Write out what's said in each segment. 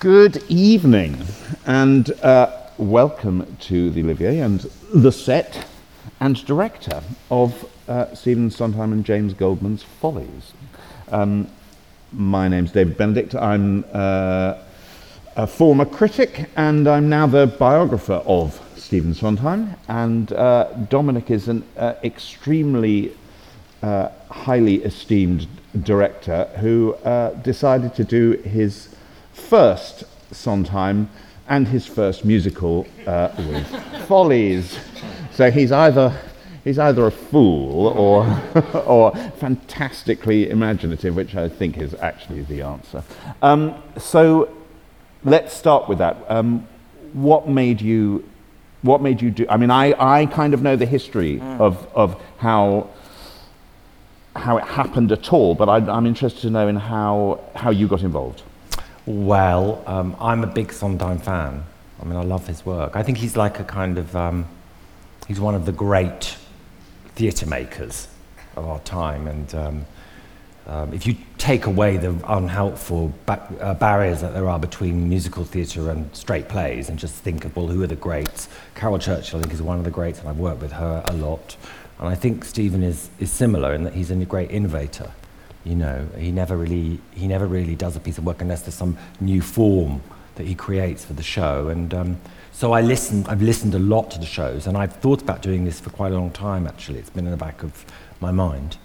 Good evening, and uh, welcome to the Olivier and the set and director of uh, Stephen Sondheim and James Goldman's Follies. Um, my name's David Benedict. I'm uh, a former critic, and I'm now the biographer of Stephen Sondheim. And uh, Dominic is an uh, extremely uh, highly esteemed director who decided to do his first Sondheim and his first musical uh, with Follies. So he's either he's either a fool or or fantastically imaginative, which I think is actually the answer. Um, so let's start with that. Um, what made you what made you do? I mean, I, I kind of know the history mm. of of how how it happened at all, but I, I'm interested to know in how how you got involved. Well, um, I'm a big Sondheim fan. I mean, I love his work. I think he's like a kind of, um, he's one of the great theatre makers of our time. And um, um if you take away the unhelpful ba- uh, barriers that there are between musical theatre and straight plays and just think of, well, who are the greats? Caryl Churchill, I think, is one of the greats, and I've worked with her a lot. And I think Stephen is, is similar in that he's a great innovator. You know, he never really he never really does a piece of work unless there's some new form that he creates for the show. And um, so I listened. I've listened a lot to the shows, and I've thought about doing this for quite a long time. Actually, it's been in the back of my mind.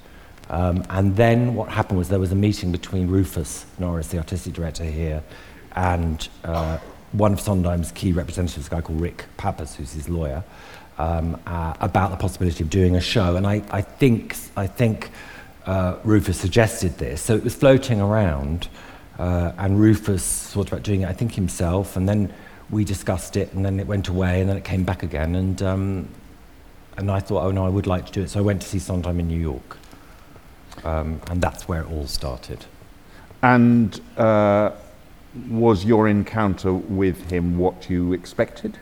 Um, and then what happened was there was a meeting between Rufus Norris, the artistic director here, and uh, one of Sondheim's key representatives, a guy called Rick Pappas, who's his lawyer, um, uh, about the possibility of doing a show. And I, I think I think uh, Rufus suggested this. So it was floating around, uh, and Rufus thought about doing it, I think, himself, and then we discussed it, and then it went away, and then it came back again, and, um, and I thought, oh no, I would like to do it. So I went to see Sondheim in New York, um, and that's where it all started. And uh, was your encounter with him what you expected?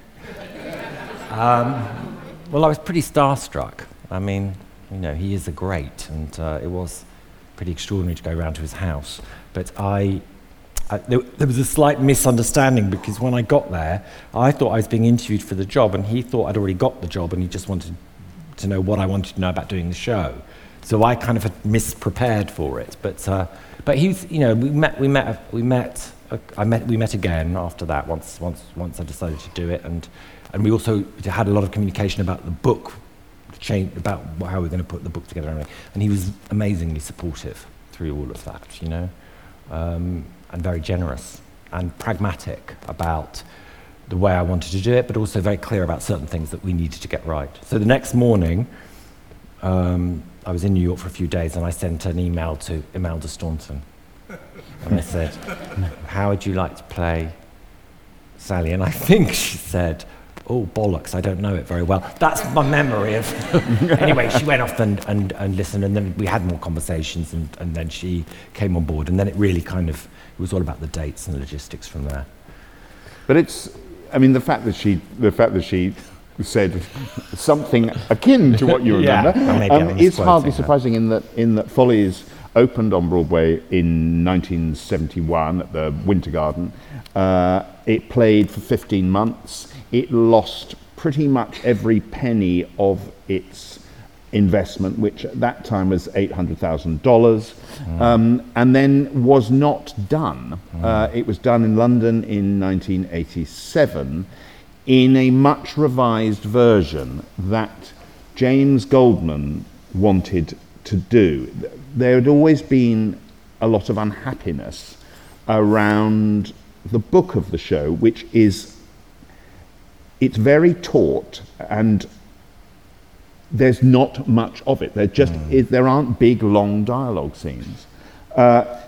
Um, well, I was pretty starstruck. I mean, you know, he is a great, and uh, it was pretty extraordinary to go around to his house. But I, I there, there, was a slight misunderstanding because when I got there, I thought I was being interviewed for the job, and he thought I'd already got the job, and he just wanted to know what I wanted to know about doing the show. So I kind of had misprepared for it. But, uh, but he's, you know, we met, we met, we met, I met, we met again after that once, once, once I decided to do it, and, and we also had a lot of communication about the book change about how we're going to put the book together. And he was amazingly supportive through all of that, you know, um, and very generous and pragmatic about the way I wanted to do it, but also very clear about certain things that we needed to get right. So the next morning, um, I was in New York for a few days, and I sent an email to Imelda Staunton. And I said, How would you like to play Sally? And I think she said, oh, bollocks, I don't know it very well. That's my memory of. anyway, she went off and, and, and listened, and then we had more conversations, and, and then she came on board, and then it really kind of, it was all about the dates and the logistics from there. But it's, I mean, the fact that she, the fact that she said something akin to what you remember yeah, um, is hardly surprising in that, in that Follies opened on Broadway in 1971 at the Winter Garden. Uh, it played for 15 months it lost pretty much every penny of its investment, which at that time was $800,000, mm. um, and then was not done. Mm. Uh, it was done in London in 1987 in a much revised version that James Goldman wanted to do. There had always been a lot of unhappiness around the book of the show, which is it's very taut and there's not much of it. There just mm. is, there aren't big long dialogue scenes. Uh,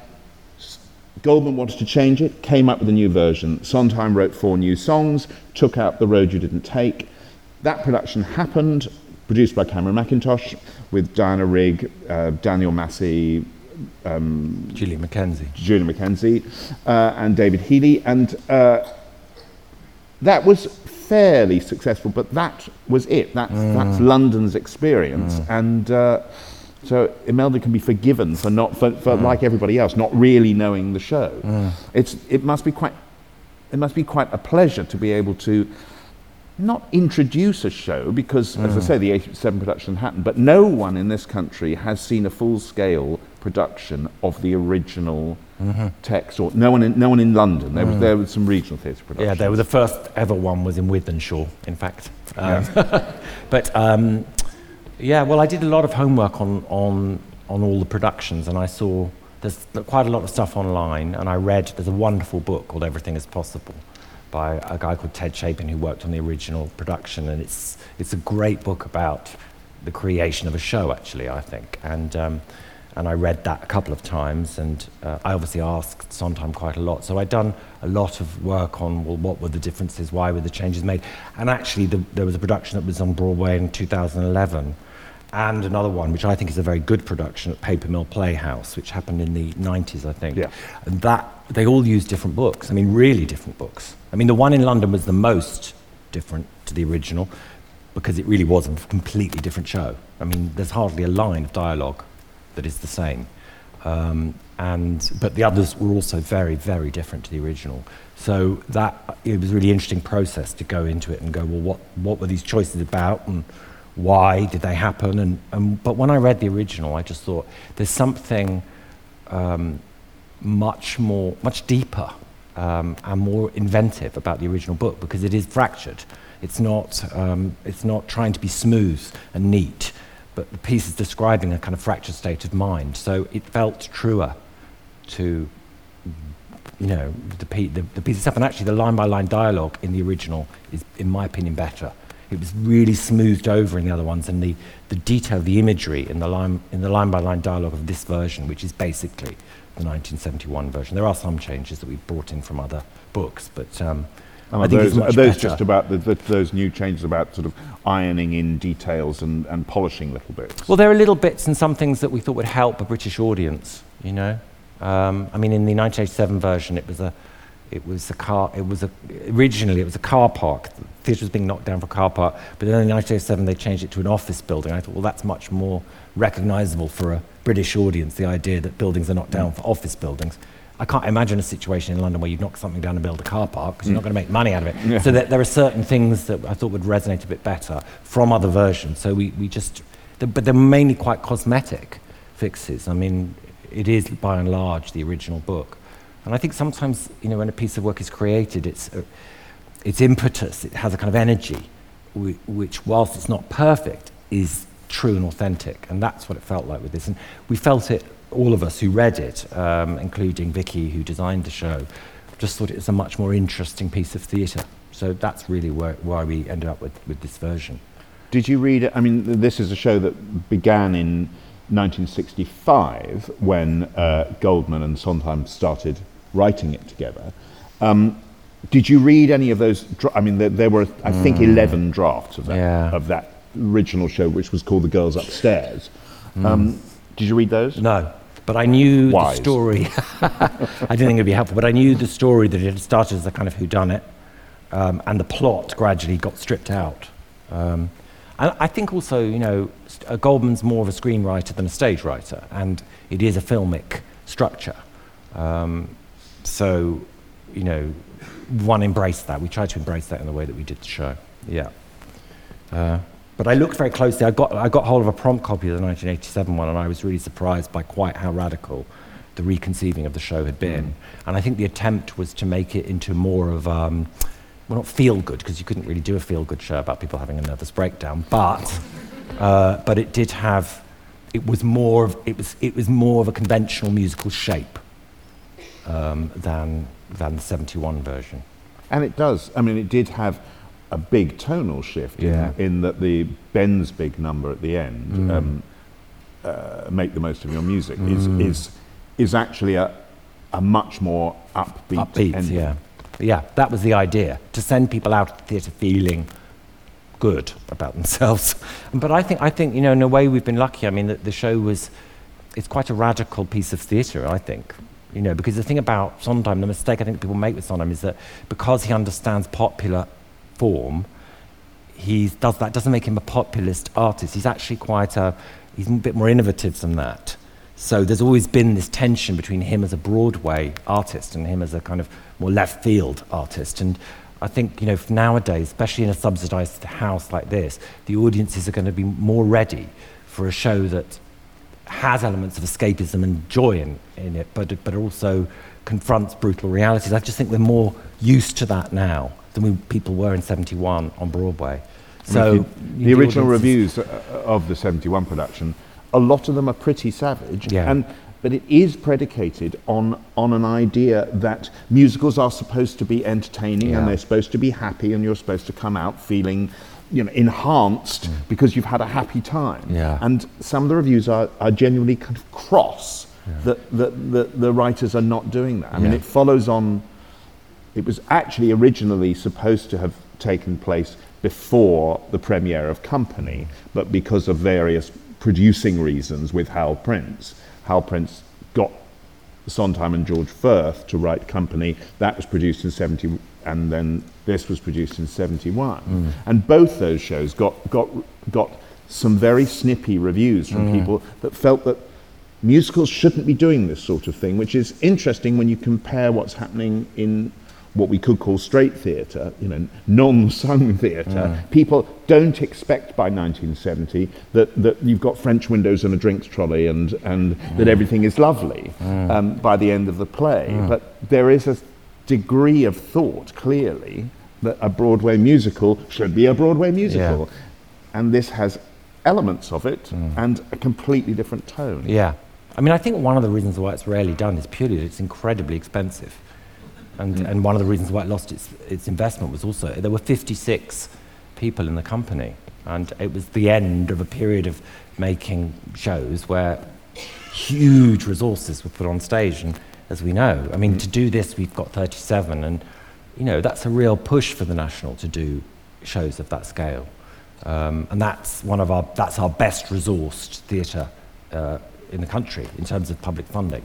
Goldman wanted to change it, came up with a new version. Sondheim wrote four new songs, took out The Road You Didn't Take. That production happened, produced by Cameron Mackintosh, with Diana Rigg, uh, Daniel Massey, um, Julie McKenzie, Julie McKenzie, uh, and David Healy, and uh, that was fairly successful, but that was it. That's, mm. that's London's experience. Mm. And uh, so Imelda can be forgiven for not, for, for mm. like everybody else, not really knowing the show. Mm. It's, it must be quite it must be quite a pleasure to be able to not introduce a show because, as I say, the 87 production happened, but no one in this country has seen a full scale production of the original text, or no one in, no one in London. There, was, there was some regional theatre productions. Yeah, they were the first ever one was in Wythenshawe, in fact. Um, but um, yeah, well, I did a lot of homework on, on, on all the productions, and I saw there's quite a lot of stuff online, and I read, there's a wonderful book called Everything is Possible by a guy called Ted Chapin who worked on the original production, and it's, it's a great book about the creation of a show, actually, I think. And, um, and I read that a couple of times, and uh, I obviously asked Sondheim quite a lot. So I'd done a lot of work on, well, what were the differences, why were the changes made? And actually, the, there was a production that was on Broadway in 2011, and another one, which I think is a very good production at Paper Mill Playhouse, which happened in the 90s, I think. Yeah. And that, they all used different books. I mean, really different books. I mean, the one in London was the most different to the original because it really was a completely different show. I mean, there's hardly a line of dialogue that is the same. Um, and, but the others were also very, very different to the original. So that it was a really interesting process to go into it and go, well, what, what were these choices about and why did they happen? And, and, but when I read the original, I just thought there's something um, much more, much deeper um, and more inventive about the original book because it is fractured. It's not, um, it's not trying to be smooth and neat, but the piece is describing a kind of fractured state of mind. So it felt truer to, you know, the, the, the piece itself. And actually, the line by line dialogue in the original is, in my opinion, better. It was really smoothed over in the other ones, and the, the detail, the imagery in the line in the line by line dialogue of this version, which is basically the 1971 version. There are some changes that we've brought in from other books, but um, I are think those, it's much are those better. just about the, the, those new changes about sort of ironing in details and, and polishing little bits? Well, there are little bits and some things that we thought would help a British audience. You know, um, I mean, in the 1987 version, it was a, it was a car. It was a originally it was a car park. The theatre was being knocked down for a car park, but then in 1987 they changed it to an office building. I thought, well, that's much more recognisable for a British audience. The idea that buildings are knocked down for office buildings. I can't imagine a situation in London where you'd knock something down and build a car park because you're not going to make money out of it. So that there are certain things that I thought would resonate a bit better from other versions. So we, we just, but they're mainly quite cosmetic fixes. I mean, it is by and large the original book. And I think sometimes, you know, when a piece of work is created, it's, uh, its impetus, it has a kind of energy, whi- which, whilst it's not perfect, is true and authentic. And that's what it felt like with this. And we felt it, all of us who read it, um, including Vicky, who designed the show, just thought it was a much more interesting piece of theatre. So that's really why we ended up with, with this version. Did you read it? I mean, this is a show that began in 1965 when uh, Goldman and Sondheim started writing it together. Um, did you read any of those? Dra- I mean, there, there were, I think, 11 drafts of that, Yeah. of that original show, which was called The Girls Upstairs. Um, did you read those? No, but I knew Wise. the story. I didn't think it'd be helpful, but I knew the story that it had started as a kind of whodunit, um, and the plot gradually got stripped out. Um, and I think also, you know, uh, Goldman's more of a screenwriter than a stage writer, and it is a filmic structure. Um, so, you know, one embraced that. We tried to embrace that in the way that we did the show. Yeah. Uh, but I looked very closely. I got, I got hold of a prompt copy of the 1987 one, and I was really surprised by quite how radical the reconceiving of the show had been. And I think the attempt was to make it into more of, um, well, not feel good, because you couldn't really do a feel good show about people having a nervous breakdown, but, uh, but it did have, it was, more of, it, was, it was more of a conventional musical shape um, than, than the 71 version. And it does. I mean, it did have a big tonal shift Yeah. in, in that the Ben's big number at the end, um, uh, "Make the most of your music," is is is actually a a much more upbeat, upbeat, ending. yeah. Yeah, that was the idea, to send people out of the theatre feeling good about themselves. But I think, I think, you know, in a way we've been lucky. I mean, the, the show was, it's quite a radical piece of theatre, I think. You know, because the thing about Sondheim, the mistake I think people make with Sondheim is that because he understands popular form, he does that doesn't make him a populist artist. He's actually quite a, he's a bit more innovative than that. So there's always been this tension between him as a Broadway artist and him as a kind of more left field artist. And I think, you know, nowadays, especially in a subsidized house like this, the audiences are going to be more ready for a show that has elements of escapism and joy in, in it, but, but also confronts brutal realities. I just think we're more used to that now than we, people were in 71 on Broadway. So the original reviews uh, of the 71 production, a lot of them are pretty savage. Yeah. And, but it is predicated on, on an idea that musicals are supposed to be entertaining Yeah. and they're supposed to be happy and you're supposed to come out feeling you know, enhanced because you've had a happy time. Mm. Yeah. And some of the reviews are, are genuinely kind of cross that, that, that the writers are not doing that. I mean, it follows on it was actually originally supposed to have taken place before the premiere of Company, but because of various producing reasons with Hal Prince, Hal Prince got Sondheim and George Furth to write Company. That was produced in 70, and then this was produced in 71. And both those shows got, got, got some very snippy reviews from mm. people that felt that musicals shouldn't be doing this sort of thing, which is interesting when you compare what's happening in what we could call straight theatre, you know, non-sung theatre. Mm. People don't expect by 1970 that, that you've got French windows and a drinks trolley and, and that mm. everything is lovely um, by the end of the play. But there is a degree of thought, clearly, that a Broadway musical should be a Broadway musical. And this has elements of it mm. and a completely different tone. Yeah. I mean, I think one of the reasons why it's rarely done is purely that it's incredibly expensive. And, mm. and one of the reasons why it lost its, its investment was also there were 56 people in the company. And it was the end of a period of making shows where huge resources were put on stage. And as we know, I mean, to do this, we've got 37. And, you know, that's a real push for the National to do shows of that scale. Um, and that's one of our, that's our best resourced theatre uh, in the country in terms of public funding.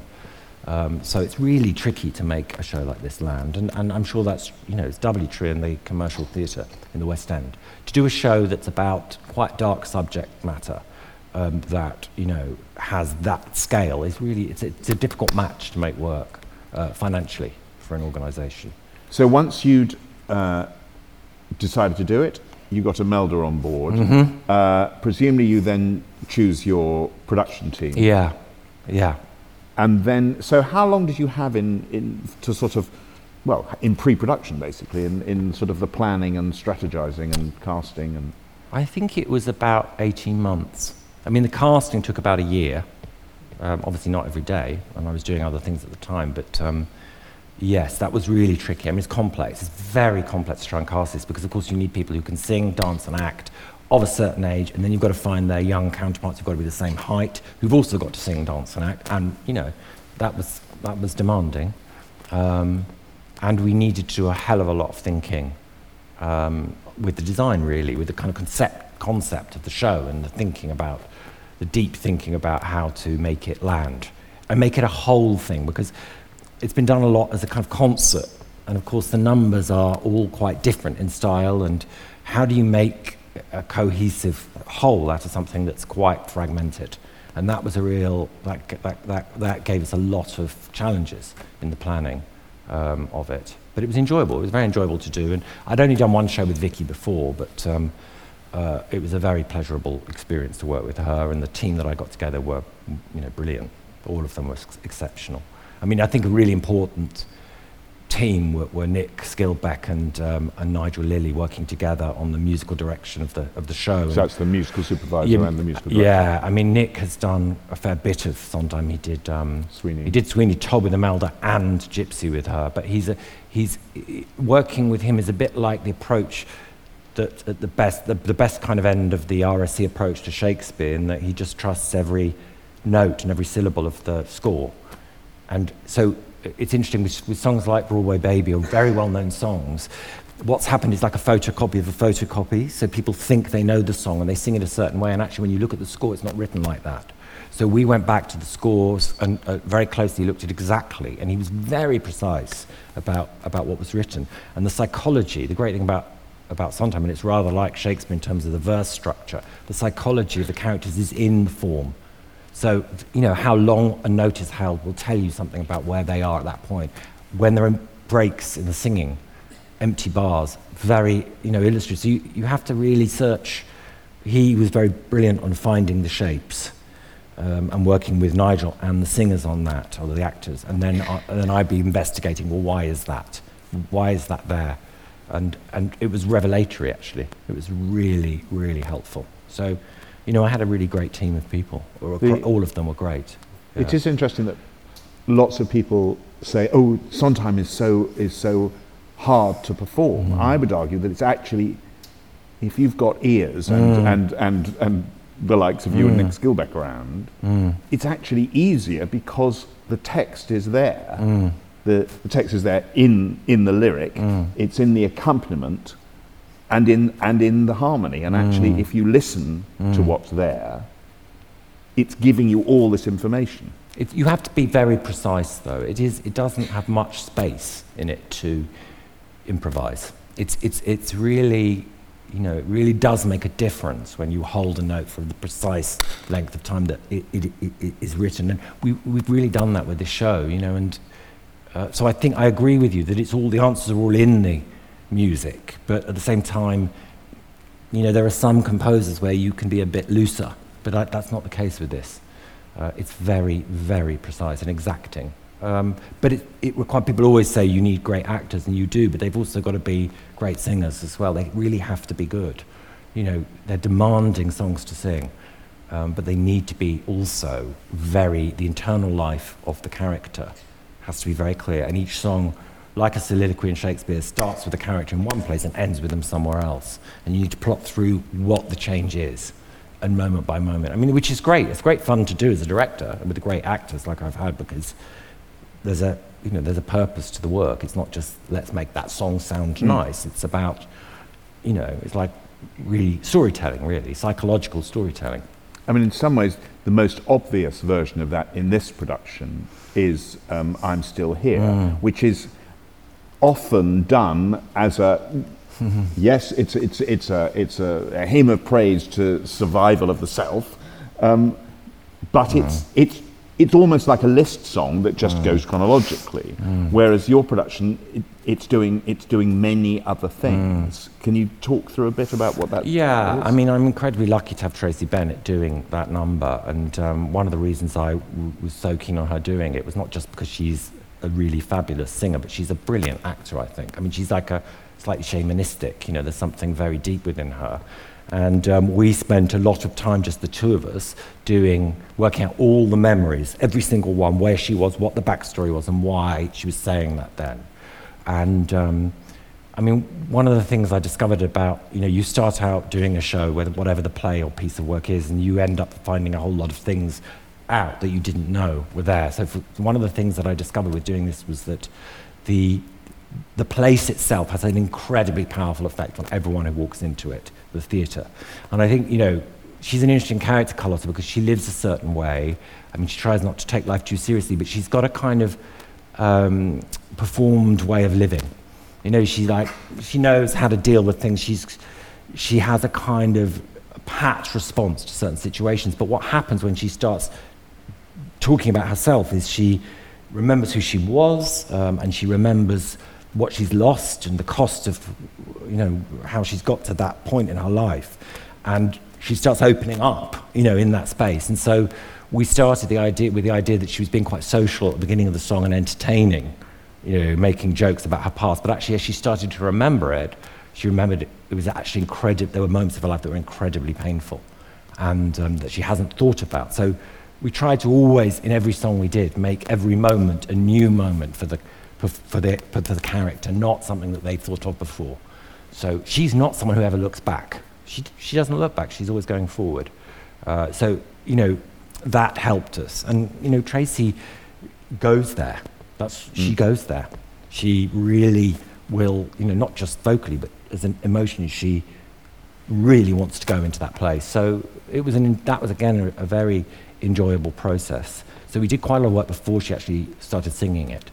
Um, so it's really tricky to make a show like this land, and, and I'm sure that's you know it's doubly true in the commercial theatre in the West End. To do a show that's about quite dark subject matter um, that you know has that scale is really it's a, it's a difficult match to make work uh, financially for an organisation. So once you'd uh, decided to do it, you got Imelda on board. Mm-hmm. Uh, presumably, you then choose your production team. Yeah, yeah. And then, so how long did you have in, in to sort of, well, in pre-production basically, in, in sort of the planning and strategizing and casting and. I think it was about 18 months. I mean, the casting took about a year. Um, obviously, not every day, and I was doing other things at the time, but um, yes, that was really tricky. I mean, it's complex. It's very complex to try and cast this because, of course, you need people who can sing, dance, and act of a certain age, and then you've got to find their young counterparts who've got to be the same height, who've also got to sing, dance, and act. And, you know, that was, that was demanding. Um, and we needed to do a hell of a lot of thinking um, with the design, really, with the kind of concept, concept of the show and the thinking about, the deep thinking about how to make it land and make it a whole thing because it's been done a lot as a kind of concert. And of course, the numbers are all quite different in style. And how do you make a cohesive whole out of something that's quite fragmented? And that was a real, that, that, that, that gave us a lot of challenges in the planning um, of it. But it was enjoyable. It was very enjoyable to do. And I'd only done one show with Vicky before, but um, uh, it was a very pleasurable experience to work with her. And the team that I got together were, you know, brilliant. All of them were ex- exceptional. I mean, I think a really important team were, were Nick Skilbeck and, um, and Nigel Lilley working together on the musical direction of the, of the show. So that's the musical supervisor Yeah, and the musical director. Yeah, I mean, Nick has done a fair bit of Sondheim. He did um, Sweeney. He did Sweeney Todd with Imelda and Gypsy with her. But he's a, he's working with him is a bit like the approach that at the best the, the best kind of end of the RSC approach to Shakespeare, in that he just trusts every note and every syllable of the score. And so it's interesting with, with songs like Broadway Baby or very well known songs. What's happened is like a photocopy of a photocopy. So people think they know the song and they sing it a certain way. And actually, when you look at the score, it's not written like that. So we went back to the scores and uh, very closely looked at exactly. And he was very precise about, about what was written. And the psychology, the great thing about about Sondheim, and it's rather like Shakespeare in terms of the verse structure. The psychology of the characters is in the form. So, you know, how long a note is held will tell you something about where they are at that point. When there are breaks in the singing, empty bars, very, you know, illustrative. So you, you have to really search. He was very brilliant on finding the shapes um, and working with Nigel and the singers on that, or the actors. And then, uh, and then I'd be investigating, well, why is that? Why is that there? And, and it was revelatory, actually. It was really, really helpful. So, you know, I had a really great team of people. The, all of them were great. Yeah. It is interesting that lots of people say, oh, Sondheim is so, is so hard to perform. Mm. I would argue that it's actually, if you've got ears and, mm. and, and, and the likes of you mm. and Nick Skilbeck around, mm. it's actually easier because the text is there. Mm. The, the text is there in, in the lyric, mm. it's in the accompaniment, and in, and in the harmony. And actually, if you listen to what's there, it's giving you all this information. It, you have to be very precise, though. It, is, it doesn't have much space in it to improvise. It's, it's, it's really you know, it really does make a difference when you hold a note for the precise length of time that it, it, it, it is written. And we, we've really done that with this show, you know, and uh, so I think I agree with you that it's all, the answers are all in the music, but at the same time, you know, there are some composers where you can be a bit looser, but I, that's not the case with this. Uh, it's very, very precise and exacting. Um, but it, it requires, people always say you need great actors, and you do, but they've also got to be great singers as well. They really have to be good. You know, they're demanding songs to sing, um, but they need to be also very, the internal life of the character has to be very clear. And each song, like a soliloquy in Shakespeare, starts with a character in one place and ends with them somewhere else. And you need to plot through what the change is and moment by moment. I mean, which is great. It's great fun to do as a director with the great actors like I've had because there's a you know there's a purpose to the work. It's not just let's make that song sound mm. nice. It's about you know it's like really storytelling, really psychological storytelling. I mean, in some ways, the most obvious version of that in this production is um, "I'm Still Here," mm. which is often done as a yes, it's it's it's a it's a, a, hymn of praise to survival of the self, um, but mm. it's it's it's almost like a list song that just mm. goes chronologically. Mm. Whereas your production, it, it's doing it's doing many other things. Mm. Can you talk through a bit about what that? Yeah, is? I mean, I'm incredibly lucky to have Tracie Bennett doing that number, and um, one of the reasons I w- was so keen on her doing it was not just because she's a really fabulous singer, but she's a brilliant actor. I think. I mean, she's like a slightly shamanistic. You know, there's something very deep within her. And um, we spent a lot of time, just the two of us, doing, working out all the memories, every single one, where she was, what the backstory was, and why she was saying that then. And um, I mean, one of the things I discovered about, you know, you start out doing a show, whether, whatever the play or piece of work is, and you end up finding a whole lot of things out that you didn't know were there. So, one of the things that I discovered with doing this was that the the place itself has an incredibly powerful effect on everyone who walks into it, the theatre. And I think, you know, she's an interesting character, Carlotta, because she lives a certain way. I mean, she tries not to take life too seriously, but she's got a kind of um, performed way of living. You know, she like she knows how to deal with things. She's she has a kind of pat response to certain situations. But what happens when she starts talking about herself is she remembers who she was um, and she remembers what she's lost and the cost of, you know, how she's got to that point in her life. And she starts opening up, you know, in that space. And so we started the idea with the idea that she was being quite social at the beginning of the song and entertaining, you know, making jokes about her past. But actually, as she started to remember it, she remembered it, it was actually incredible. There were moments of her life that were incredibly painful and um, that she hasn't thought about. So we tried to always, in every song we did, make every moment a new moment for the for, for, the, for the character, not something that they thought of before. So she's not someone who ever looks back. She, she doesn't look back, she's always going forward. Uh, so, you know, that helped us. And, you know, Tracie goes there. That's, mm. She goes there. She really will, you know, not just vocally, but as an emotion, she really wants to go into that place. So it was an, that was, again, a, a very enjoyable process. So we did quite a lot of work before she actually started singing it.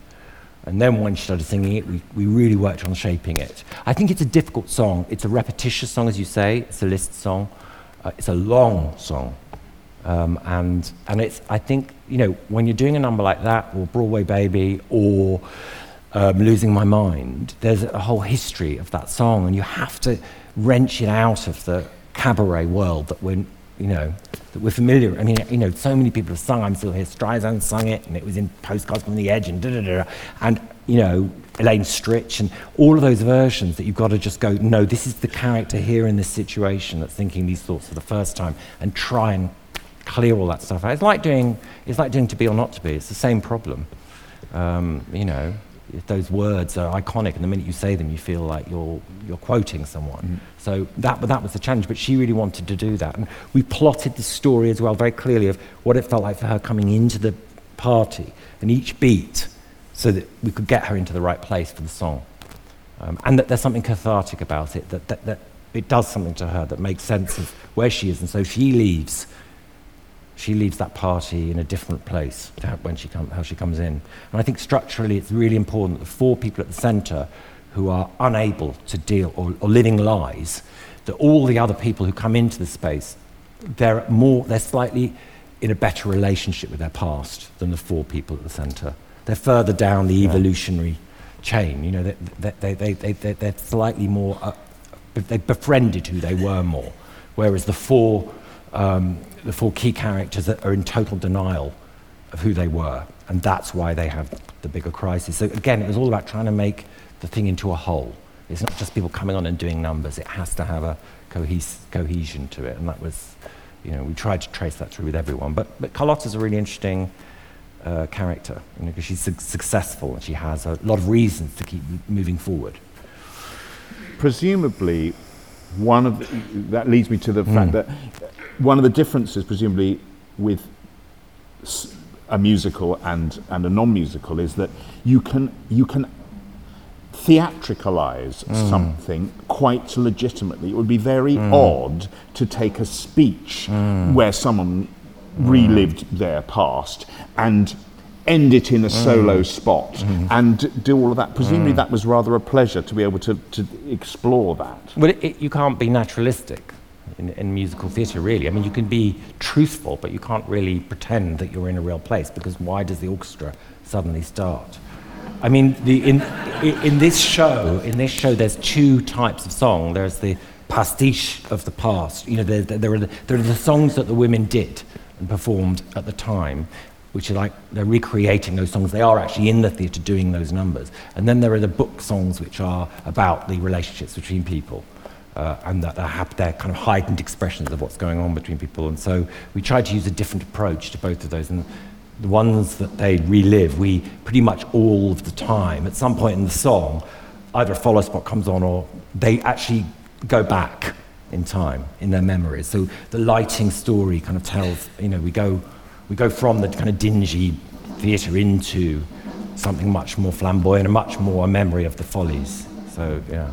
And then when she started singing it, we, we really worked on shaping it. I think it's a difficult song. It's a repetitious song, as you say. It's a list song. Uh, it's a long song. Um, and and it's I think you know when you're doing a number like that or Broadway Baby or um, Losing My Mind, there's a whole history of that song, and you have to wrench it out of the cabaret world that we're you know that we're familiar. I mean, you know, so many people have sung. I'm still here. Streisand sung it, and it was in Postcards from the Edge, and da da da. And you know, Elaine Stritch, and all of those versions that you've got to just go. No, this is the character here in this situation that's thinking these thoughts for the first time, and try and clear all that stuff out. It's like doing. It's like doing To Be or Not to Be. It's the same problem. Um, you know, those words are iconic, and the minute you say them, you feel like you're, you're quoting someone. Mm. So that, that was the challenge, but she really wanted to do that. And we plotted the story as well very clearly of what it felt like for her coming into the party, and each beat, so that we could get her into the right place for the song. Um, and that there's something cathartic about it, that, that, that it does something to her that makes sense of where she is. And so she leaves she leaves that party in a different place when she come, how she comes in. And I think structurally it's really important that the four people at the centre who are unable to deal or, or living lies, that all the other people who come into the space, they're more, they're slightly in a better relationship with their past than the four people at the centre. They're further down the evolutionary chain. You know, they, they, they, they, they, they're slightly more, uh, they've befriended who they were more. Whereas the four um, the four key characters that are in total denial of who they were. And that's why they have the bigger crisis. So again, it was all about trying to make the thing into a whole. It's not just people coming on and doing numbers. It has to have a cohes- cohesion to it. And that was, you know, we tried to trace that through with everyone. But, but Carlotta's a really interesting uh, character, you know, because she's su- successful and she has a lot of reasons to keep moving forward. Presumably, one of the, that leads me to the mm. fact that one of the differences, presumably, with a musical and, and a non-musical is that you can you can theatricalize mm. something quite legitimately. It would be very mm. odd to take a speech mm. where someone relived their past and end it in a solo spot mm. and do all of that. Presumably, mm. that was rather a pleasure to be able to, to explore that. Well, it, it, you can't be naturalistic in, in musical theatre, really. I mean, you can be truthful, but you can't really pretend that you're in a real place because why does the orchestra suddenly start? I mean, the, in, in this show, in this show, there's two types of song. There's the pastiche of the past. You know, there, there, are the, there are the songs that the women did and performed at the time, which are like they're recreating those songs. They are actually in the theatre doing those numbers. And then there are the book songs, which are about the relationships between people uh, and that they're kind of heightened expressions of what's going on between people. And so we tried to use a different approach to both of those. And the ones that they relive, we pretty much all of the time, at some point in the song, either a follow spot comes on or they actually go back in time in their memories. So the lighting story kind of tells, you know, we go, we go from the kind of dingy theatre into something much more flamboyant and much more a memory of the follies. So, yeah.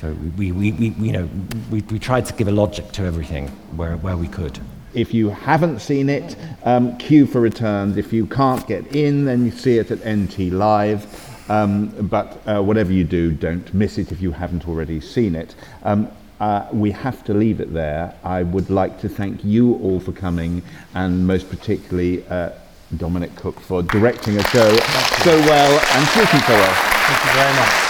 So we, we, we, we you know, we, we tried to give a logic to everything where, where we could. If you haven't seen it, um, queue for returns. If you can't get in, then you see it at NT Live. Um, but uh, whatever you do, don't miss it if you haven't already seen it. Um, uh, we have to leave it there. I would like to thank you all for coming, and most particularly uh, Dominic Cooke for directing a show so well and speaking so well. Thank you very much.